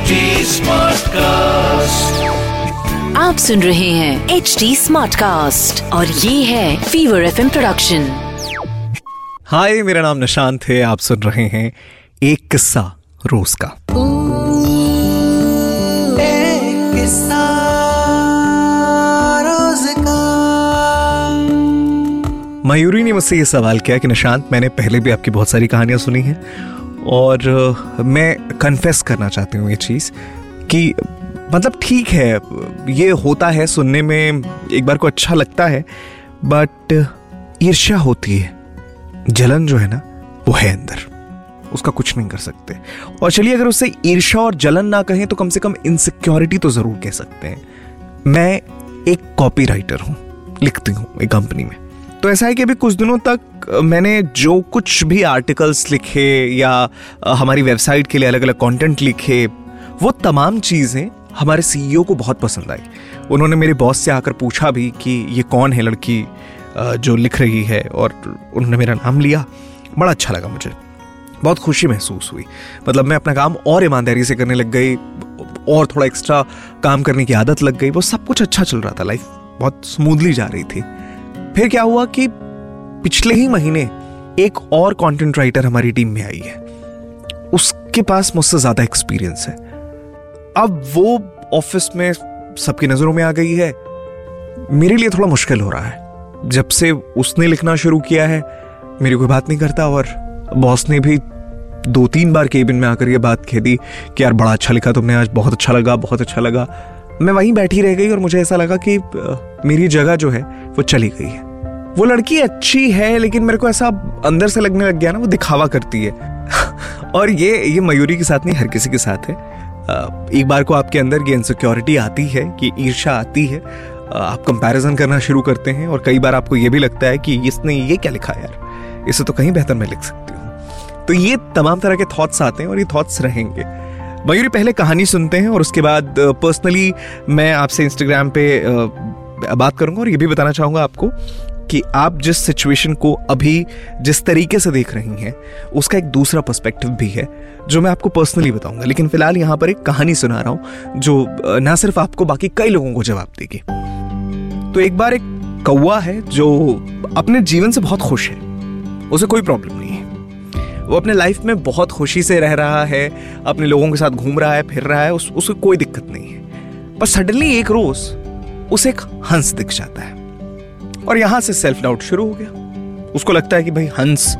HD Smartcast. आप सुन रहे हैं एच डी स्मार्ट कास्ट और ये है फीवर एफ़ प्रोडक्शन हाय मेरा नाम निशांत है आप सुन रहे हैं एक किस्सा रोज का। मयूरी ने मुझसे ये सवाल किया कि निशांत मैंने पहले भी आपकी बहुत सारी कहानियाँ सुनी हैं और मैं कन्फेस करना चाहती हूँ ये चीज़ कि मतलब ठीक है, ये होता है, सुनने में एक बार को अच्छा लगता है बट ईर्ष्या होती है। जलन जो है ना, वो है अंदर। उसका कुछ नहीं कर सकते। और चलिए, अगर उससे ईर्ष्या और जलन ना कहें तो कम से कम इनसिक्योरिटी तो ज़रूर कह सकते हैं। मैं एक कॉपी राइटर हूँ, लिखती हूँ एक कंपनी में। तो ऐसा है कि अभी कुछ दिनों तक मैंने जो कुछ भी आर्टिकल्स लिखे या हमारी वेबसाइट के लिए अलग अलग कंटेंट लिखे, वो तमाम चीज़ें हमारे सीईओ को बहुत पसंद आई। उन्होंने मेरे बॉस से आकर पूछा भी कि ये कौन है लड़की जो लिख रही है और उन्होंने मेरा नाम लिया। बड़ा अच्छा लगा मुझे। बहुत खुशी महसूस हुई। मतलब मैं अपना काम और ईमानदारी से करने लग गई, और थोड़ा एक्स्ट्रा काम करने की आदत लग गई, वो सब कुछ अच्छा चल रहा था। लाइफ बहुत स्मूथली जा रही थी। फिर क्या हुआ कि पिछले ही महीने एक और कंटेंट राइटर हमारी टीम में आई है। उसके पास मुझसे ज़्यादा एक्सपीरियंस है। अब वो ऑफ़िस में सबकी नज़रों में आ गई है। मेरे लिए थोड़ा मुश्किल हो रहा है। जब से उसने लिखना शुरू किया है, मेरी कोई बात नहीं करता और बॉस ने भी दो तीन बार केबिन में आकर ये बात कह दी कि यार बड़ा अच्छा लिखा तुमने, आज बहुत अच्छा लगा, बहुत अच्छा लगा। मैं वहीं बैठी रह गई और मुझे ऐसा लगा कि मेरी जगह जो है, वो चली गई है। वो लड़की अच्छी है, लेकिन मेरे को ऐसा अंदर से लगने लग गया ना, वो दिखावा करती है। और ये ये मयूरी के साथ नहीं, हर किसी के साथ है। एक बार को आपके अंदर ये इनसिक्योरिटी आती है कि ईर्ष्या आती है। आप कंपैरिजन करना शुरू करते हैं और कई बार आपको ये भी लगता है कि इसने ये क्या लिखा यार? इसे तो कहीं बेहतर मैं लिख सकती हूँ। तो ये तमाम तरह के थॉट्स आते हैं और ये थॉट्स रहेंगे। मयूरी, पहले कहानी सुनते हैं और उसके बाद पर्सनली मैं आपसे इंस्टाग्राम पे बात करूँगा और ये भी बताना चाहूँगा आपको कि आप जिस सिचुएशन को अभी जिस तरीके से देख रही हैं, उसका एक दूसरा पर्सपेक्टिव भी है, जो मैं आपको पर्सनली बताऊँगा। लेकिन फ़िलहाल यहाँ पर एक कहानी सुना रहा हूँ, जो ना सिर्फ़ आपको, बाकी कई लोगों को जवाब देगी। तो एक बार एक कौआ है जो अपने जीवन से बहुत खुश है, उसे कोई प्रॉब्लम नहीं है। वो अपने लाइफ में बहुत खुशी से रह रहा है अपने लोगों के साथ घूम रहा है फिर रहा है उस, उसे कोई दिक्कत नहीं है। पर सडनली एक रोज उसे एक हंस दिख जाता है। और यहाँ से सेल्फ डाउट शुरू हो गया। उसको लगता है कि भाई हंस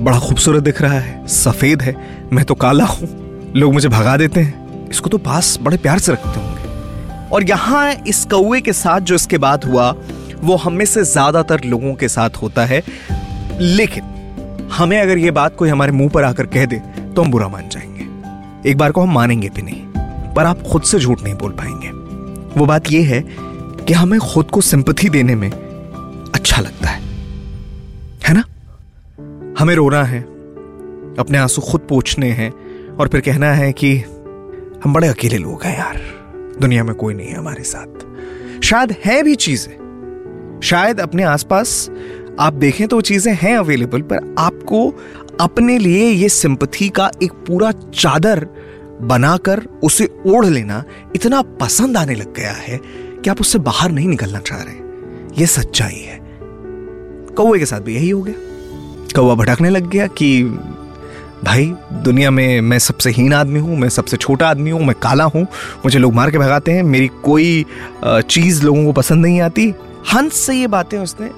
बड़ा खूबसूरत दिख रहा है सफ़ेद है मैं तो काला हूँ लोग मुझे भगा देते हैं। इसको तो पास बड़े प्यार से रखते होंगे। और यहाँ इस कौए के साथ जो इसके बाद हुआ वो हम से ज़्यादातर लोगों के साथ होता है। लेकिन हमें अगर ये बात कोई हमारे मुँह पर आकर कह दे तो हम बुरा मान जाएँगे। एक बार को हम मानेंगे भी नहीं, पर आप खुद से झूठ नहीं बोल पाएँगे। वो बात यह है कि हमें खुद को सिंपथी देने में अच्छा लगता है। है ना? हमें रोना है, अपने आँसू खुद पोछने हैं, और फिर कहना है कि हम बड़े अकेले लोग हैं यार। दुनिया में कोई नहीं है हमारे साथ। शायद है भी चीज़ें। शायद अपने आसपास आप देखें तो चीज़ें हैं अवेलेबल पर आपको अपने लिए ये सिंपथी का एक पूरा चादर बनाकर उसे ओढ़ लेना इतना पसंद आने लग गया है कि आप उससे बाहर नहीं निकलना चाह रहे ये सच्चाई है। कौए के साथ भी यही हो गया। कौआ भटकने लग गया कि, भाई, दुनिया में मैं सबसे हीन आदमी हूँ, मैं सबसे छोटा आदमी हूँ, मैं काला हूँ, मुझे लोग मार के भगाते हैं, मेरी कोई चीज़ लोगों को पसंद नहीं आती। हंस से ये बातें उसने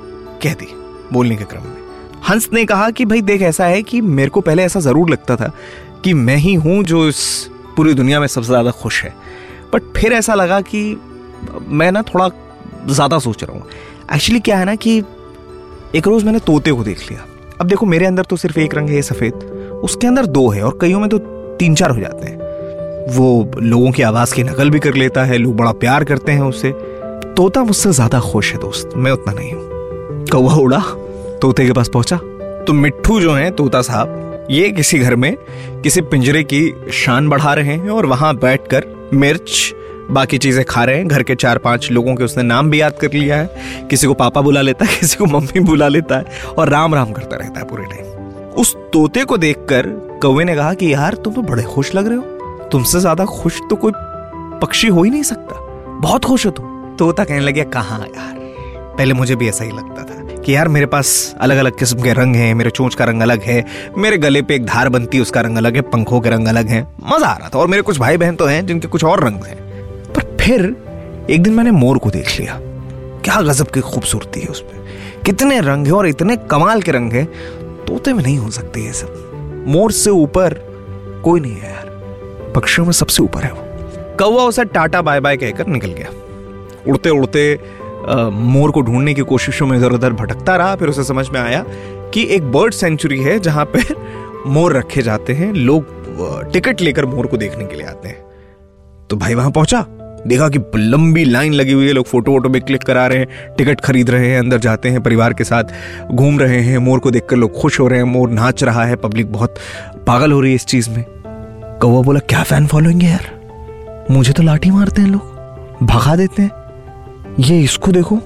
कह दी। बोलने के क्रम में। हंस ने कहा कि भाई देख, ऐसा है कि मेरे को पहले ऐसा ज़रूर लगता था कि मैं ही हूँ जो इस पूरी दुनिया में सबसे ज़्यादा खुश है। बट फिर ऐसा लगा कि मैं ना थोड़ा ज़्यादा सोच रहा हूँ। एक्चुअली क्या है ना कि एक रोज मैंने तोते को देख लिया। अब देखो, मेरे अंदर तो सिर्फ़ एक रंग है सफ़ेद। उसके अंदर दो है और कईयों में तो तीन चार हो जाते हैं। वो लोगों की आवाज़ की नकल भी कर लेता है, लोग बड़ा प्यार करते हैं उससे। तोता मुझसे ज़्यादा खुश है, दोस्त। मैं उतना नहीं हूँ। कौवा उड़ा तोते के पास पहुँचा। तो मिट्ठू जो है तोता साहब ये किसी घर में किसी पिंजरे की शान बढ़ा रहे हैं और वहाँ बैठकर मिर्च बाकी चीज़ें खा रहे हैं। घर के चार पाँच लोगों के उसने नाम भी याद कर लिया है। किसी को पापा बुला लेता है किसी को मम्मी बुला लेता है और राम राम करता रहता है पूरे टाइम। उस तोते को देखकर कौवे ने कहा कि यार तुम तो बड़े खुश लग रहे हो। तुमसे ज़्यादा खुश तो कोई पक्षी हो ही नहीं सकता। बहुत खुश हो तुम। तोता कहने लगे कहा यार? पहले मुझे भी ऐसा ही लगता था। कि यार मेरे पास अलग अलग किस्म के रंग हैं, मेरे चोंच का रंग अलग है, मेरे गले पे एक धार बनती है, उसका रंग अलग है, पंखों के रंग अलग है। मज़ा आ रहा था और मेरे कुछ भाई बहन तो हैं, जिनके कुछ और रंग हैं। पर फिर एक दिन मैंने मोर को देख लिया। क्या गजब की खूबसूरती है उसमें। कितने रंग है और इतने कमाल के रंग है। तोते में नहीं हो सकते ये सब। मोर से ऊपर कोई नहीं है यार। पक्षियों में सबसे ऊपर है वो। कौवा उसे टाटा बाय बाय कहकर निकल गया। उड़ते उड़ते मोर को ढूँढने की कोशिशों में इधर उधर भटकता रहा, फिर उसे समझ में आया कि एक बर्ड सेंचुरी है जहाँ पे मोर रखे जाते हैं। लोग टिकट लेकर मोर को देखने के लिए आते हैं। तो भाई वहाँ पहुँचा, देखा कि लंबी लाइन लगी हुई है, लोग फ़ोटो वोटो में क्लिक करा रहे हैं, टिकट खरीद रहे हैं, अंदर जाते हैं, परिवार के साथ घूम रहे हैं। मोर को देखकर लोग खुश हो रहे हैं, मोर नाच रहा है, पब्लिक बहुत पागल हो रही है इस चीज़ में। कौवा बोला, क्या फ़ैन फॉलोइंग है यार? मुझे तो लाठी मारते हैं लोग, भगा देते हैं। ये इसको देखो।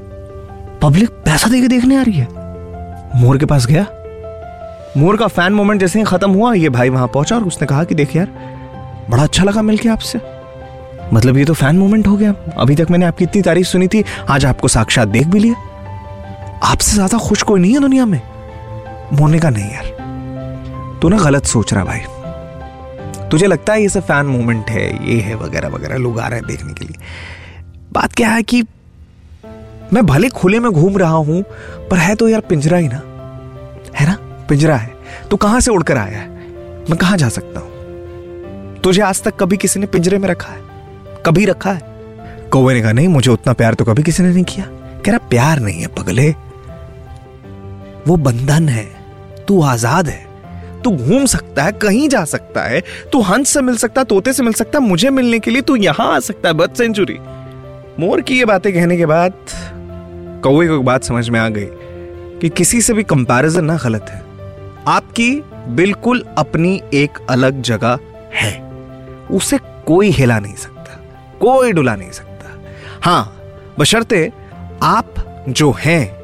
पब्लिक पैसा देके देखने आ रही है। मोर के पास गया। मोर का फ़ैन मोमेंट जैसे ही खत्म हुआ, ये भाई वहाँ पहुँचा और उसने कहा कि देख यार, बड़ा अच्छा लगा मिलके आपसे। मतलब ये तो फ़ैन मोमेंट हो गया। अभी तक मैंने आपकी इतनी तारीफ़ सुनी थी, आज आपको साक्षात देख भी लिया। आपसे ज़्यादा खुश कोई नहीं है दुनिया में। मोने का नहीं यार, तू ना गलत सोच रहा भाई। तुझे लगता है ये सब फ़ैन मोमेंट है, ये है वगैरह वगैरह, लोग आ रहे हैं देखने के लिए। बात क्या है कि मैं भले खुले में घूम रहा हूँ, पर है तो यार पिंजरा ही ना। है ना? पिंजरा है। तो कहाँ से उड़कर आया है? मैं कहाँ जा सकता हूँ? तुझे आज तक कभी किसी ने पिंजरे में रखा है? कभी रखा है? कौवे ने कहा, नहीं, मुझे उतना प्यार तो कभी किसी ने नहीं किया। कह रहा, प्यार नहीं है, पगले। वो बंधन है। तू आज़ाद है। तू घूम सकता है, कहीं जा सकता है। तू हंस से मिल सकता है तोते से मिल सकता है मुझे मिलने के लिए तू यहाँ आ सकता है बर्थ सेंचुरी। मोर की ये बातें कहने के बाद कौवे को बात समझ में आ गई कि किसी से भी कंपैरिजन ना गलत है। आपकी बिल्कुल अपनी एक अलग जगह है। उसे कोई हिला नहीं सकता, कोई डुला नहीं सकता। हाँ, बशर्ते आप जो हैं,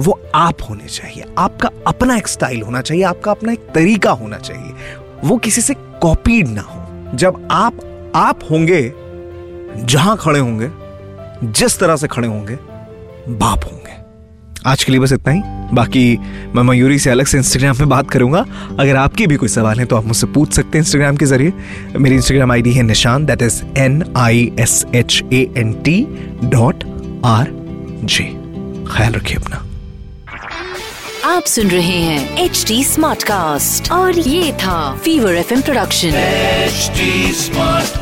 वो आप होने चाहिए। आपका अपना एक स्टाइल होना चाहिए, आपका अपना एक तरीका होना चाहिए। वो किसी से कॉपीड ना हो। जब आप आप होंगे, जहाँ खड़े होंगे, जिस तरह से खड़े होंगे बाप होंगे। आज के लिए बस इतना ही। बाकी मैं मयूरी से अलग से इंस्टाग्राम पे बात करूँगा। अगर आपके भी कोई सवाल है तो आप मुझसे पूछ सकते हैं इंस्टाग्राम के ज़रिए। मेरी इंस्टाग्राम आईडी है Nishan that is N I S H A N T dot R J ख्याल रखिए अपना। आप सुन रहे हैं एच डी स्मार्ट कास्ट और ये था fever F production H smart